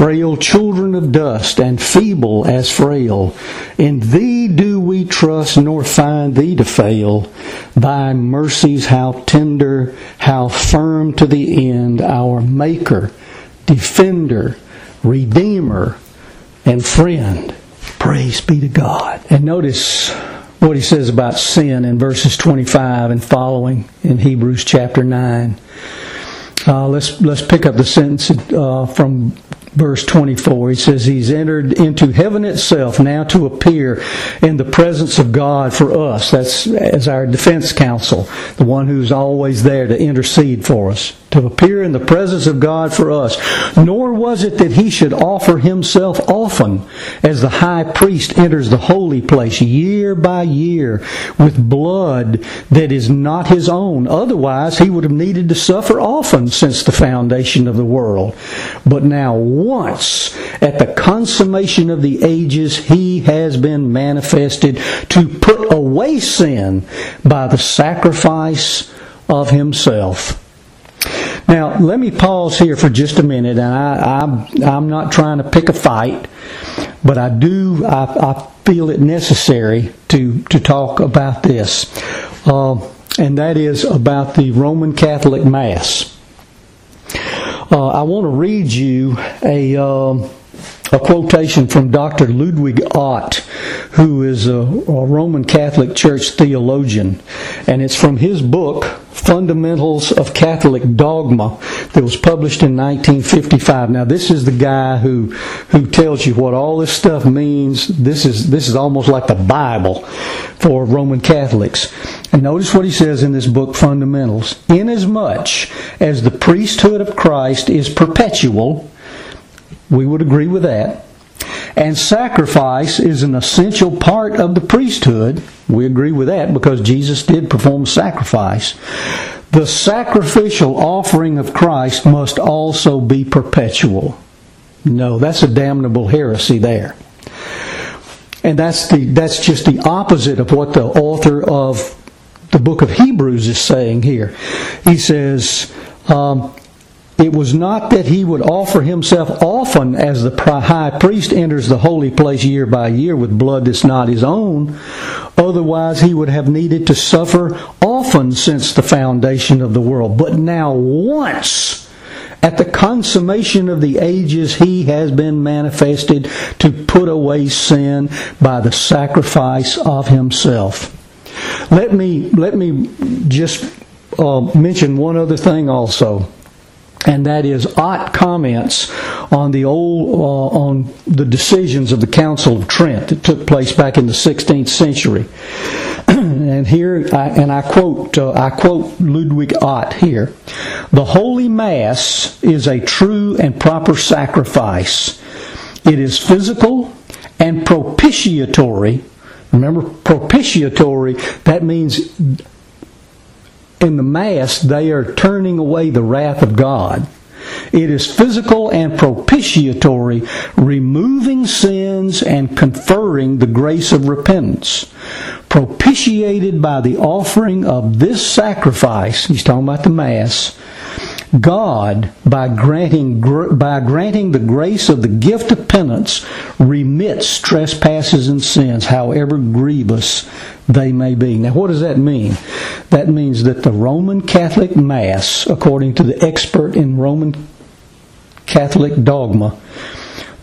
frail children of dust, and feeble as frail. In thee do we trust, nor find thee to fail. Thy mercies how tender, how firm to the end, our Maker, Defender, Redeemer, and Friend. Praise be to God. And notice what he says about sin in verses 25 and following in Hebrews chapter 9. Uh, let's let's pick up the sentence uh, from verse 24. He says, He's entered into heaven itself now to appear in the presence of God for us. That's as our defense counsel, the one who's always there to intercede for us to appear in the presence of God for us. Nor was it that he should offer himself often as the high priest enters the holy place year by year with blood that is not his own. Otherwise, he would have needed to suffer often since the foundation of the world. But now, once at the consummation of the ages, he has been manifested to put away sin by the sacrifice of himself. Now, let me pause here for just a minute, and I, I'm, I'm not trying to pick a fight, but I do, I, I feel it necessary to, to talk about this, uh, and that is about the Roman Catholic Mass. Uh, I want to read you a. Um, a quotation from Dr. Ludwig Ott, who is a, a, Roman Catholic Church theologian, and it's from his book, Fundamentals of Catholic Dogma, that was published in 1955. Now, this is the guy who who tells you what all this stuff means. This is this is almost like the Bible for Roman Catholics. And notice what he says in this book, Fundamentals. Inasmuch as the priesthood of Christ is perpetual we would agree with that. And sacrifice is an essential part of the priesthood. We agree with that because Jesus did perform sacrifice. The sacrificial offering of Christ must also be perpetual. No, that's a damnable heresy there. And that's the that's just the opposite of what the author of the book of Hebrews is saying here. He says, um, it was not that he would offer himself often as the high priest enters the holy place year by year with blood that's not his own. Otherwise, he would have needed to suffer often since the foundation of the world. But now, once, at the consummation of the ages, he has been manifested to put away sin by the sacrifice of himself. Let me, let me just uh, mention one other thing also and that is Ott comments on the old uh, on the decisions of the Council of Trent that took place back in the 16th century. [clears throat] and here, I, and I quote uh, I quote Ludwig Ott here: "The Holy Mass is a true and proper sacrifice. It is physical and propitiatory." Remember, propitiatory, that means in the Mass, they are turning away the wrath of God. It is physical and propitiatory, removing sins and conferring the grace of repentance. Propitiated by the offering of this sacrifice, he's talking about the Mass, God, by granting, by granting the grace of the gift of penance, remits trespasses and sins, however grievous they may be. Now, what does that mean? That means that the Roman Catholic Mass, according to the expert in Roman Catholic dogma,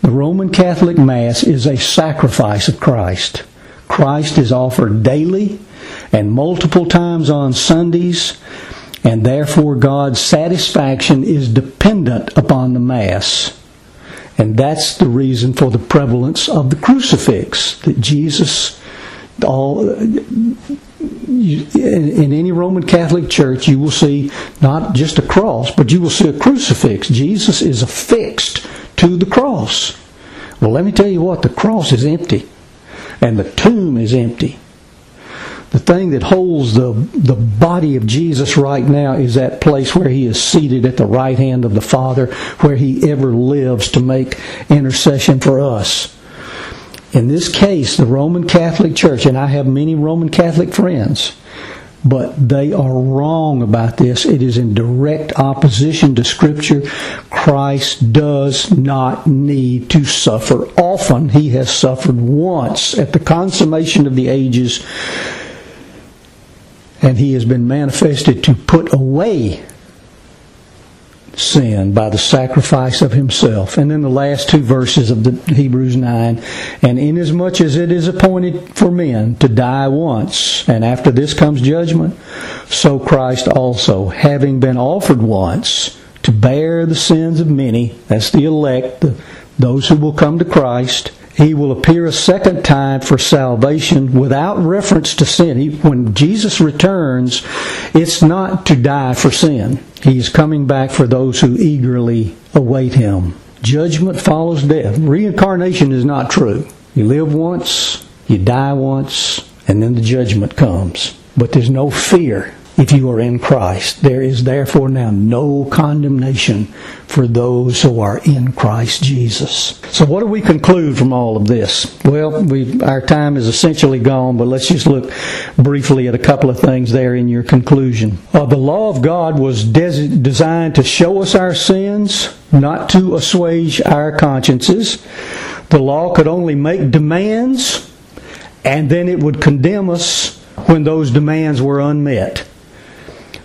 the Roman Catholic Mass is a sacrifice of Christ. Christ is offered daily and multiple times on Sundays and therefore God's satisfaction is dependent upon the Mass. And that's the reason for the prevalence of the crucifix, that Jesus, all, in any Roman Catholic church, you will see not just a cross, but you will see a crucifix. Jesus is affixed to the cross. Well, let me tell you what, the cross is empty, and the tomb is empty the thing that holds the, the body of Jesus right now is that place where he is seated at the right hand of the Father, where he ever lives to make intercession for us. In this case, the Roman Catholic Church, and I have many Roman Catholic friends, but they are wrong about this. It is in direct opposition to Scripture. Christ does not need to suffer often. He has suffered once at the consummation of the ages and he has been manifested to put away sin by the sacrifice of himself. And then the last two verses of the Hebrews 9, and inasmuch as it is appointed for men to die once, and after this comes judgment, so Christ also, having been offered once to bear the sins of many, that's the elect, the, those who will come to Christ, he will appear a second time for salvation without reference to sin. He, when Jesus returns, it's not to die for sin. He's coming back for those who eagerly await him. Judgment follows death. Reincarnation is not true. You live once, you die once, and then the judgment comes. But there's no fear if you are in Christ. There is therefore now no condemnation for those who are in Christ Jesus. So what do we conclude from all of this? Well, our time is essentially gone, but let's just look briefly at a couple of things there in your conclusion. Uh, the law of God was des- designed to show us our sins, not to assuage our consciences. The law could only make demands, and then it would condemn us when those demands were unmet.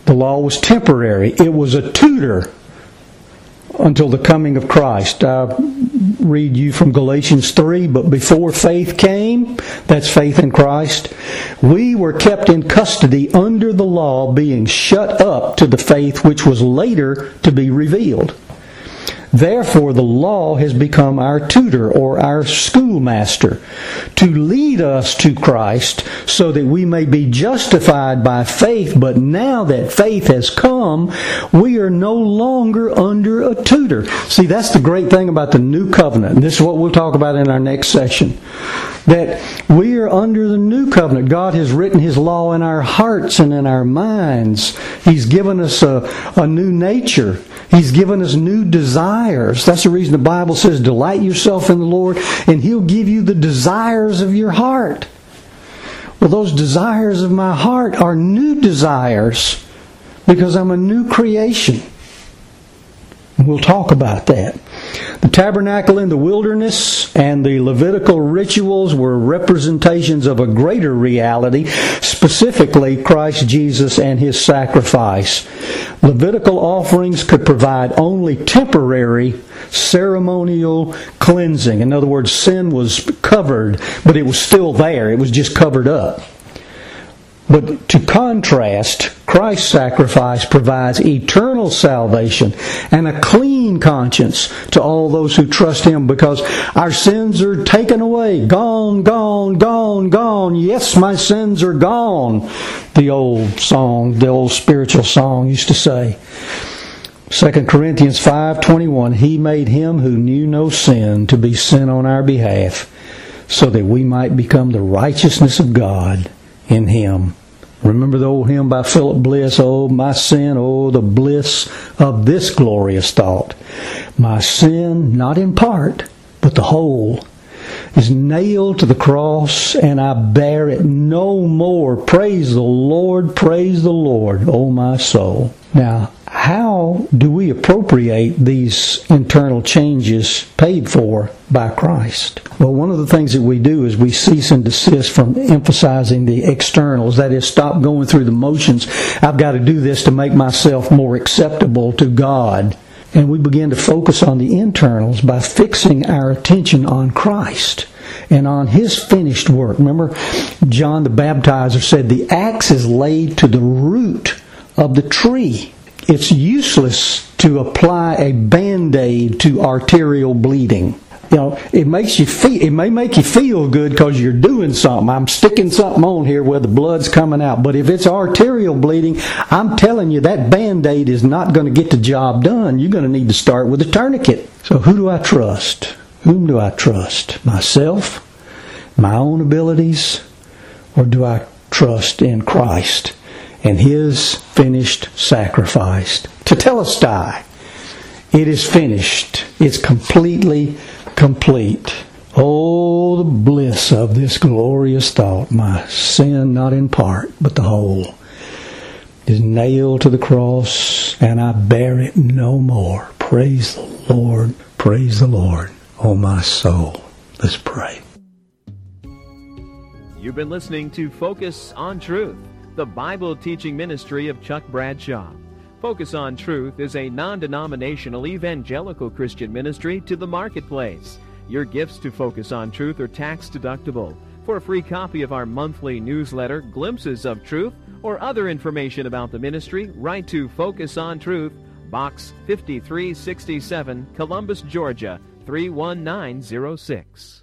The law was temporary. It was a tutor until the coming of Christ. I read you from Galatians 3, but before faith came, that's faith in Christ, we were kept in custody under the law, being shut up to the faith which was later to be revealed. Therefore, the law has become our tutor or our schoolmaster to lead us to Christ so that we may be justified by faith. But now that faith has come, we are no longer under a tutor. See, that's the great thing about the new covenant. This is what we'll talk about in our next session. That we are under the new covenant. God has written His law in our hearts and in our minds. He's given us a, a new nature. He's given us new desires. That's the reason the Bible says, delight yourself in the Lord, and He'll give you the desires of your heart. Well, those desires of my heart are new desires because I'm a new creation. We'll talk about that. The tabernacle in the wilderness and the Levitical rituals were representations of a greater reality, specifically Christ Jesus and his sacrifice. Levitical offerings could provide only temporary ceremonial cleansing. In other words, sin was covered, but it was still there. It was just covered up. But to contrast, Christ's sacrifice provides eternal salvation and a clean conscience to all those who trust Him because our sins are taken away. Gone, gone, gone, gone. Yes, my sins are gone. The old song, the old spiritual song used to say. 2 Corinthians 5:21 He made him who knew no sin to be sin on our behalf so that we might become the righteousness of God in him. Remember the old hymn by Philip Bliss, Oh, my sin, oh, the bliss of this glorious thought. My sin, not in part, but the whole, is nailed to the cross, and I bear it no more. Praise the Lord, praise the Lord, oh, my soul. Now, how do we appropriate these internal changes paid for by Christ? Well, one of the things that we do is we cease and desist from emphasizing the externals. That is, stop going through the motions. I've got to do this to make myself more acceptable to God. And we begin to focus on the internals by fixing our attention on Christ and on His finished work. Remember, John the Baptizer said, The axe is laid to the root of the tree it's useless to apply a band-aid to arterial bleeding. You know, it makes you feel, it may make you feel good because you're doing something. I'm sticking something on here where the blood's coming out. But if it's arterial bleeding, I'm telling you that band-aid is not going to get the job done. You're going to need to start with a tourniquet. So who do I trust? Whom do I trust? Myself? My own abilities? Or do I trust in Christ? And his finished sacrifice. Tetelestai. It is finished. It's completely complete. Oh, the bliss of this glorious thought. My sin, not in part, but the whole, is nailed to the cross, and I bear it no more. Praise the Lord. Praise the Lord. Oh, my soul. Let's pray. You've been listening to Focus on Truth the Bible teaching ministry of Chuck Bradshaw. Focus on Truth is a non denominational evangelical Christian ministry to the marketplace. Your gifts to Focus on Truth are tax deductible. For a free copy of our monthly newsletter, Glimpses of Truth, or other information about the ministry, write to Focus on Truth, Box 5367, Columbus, Georgia 31906.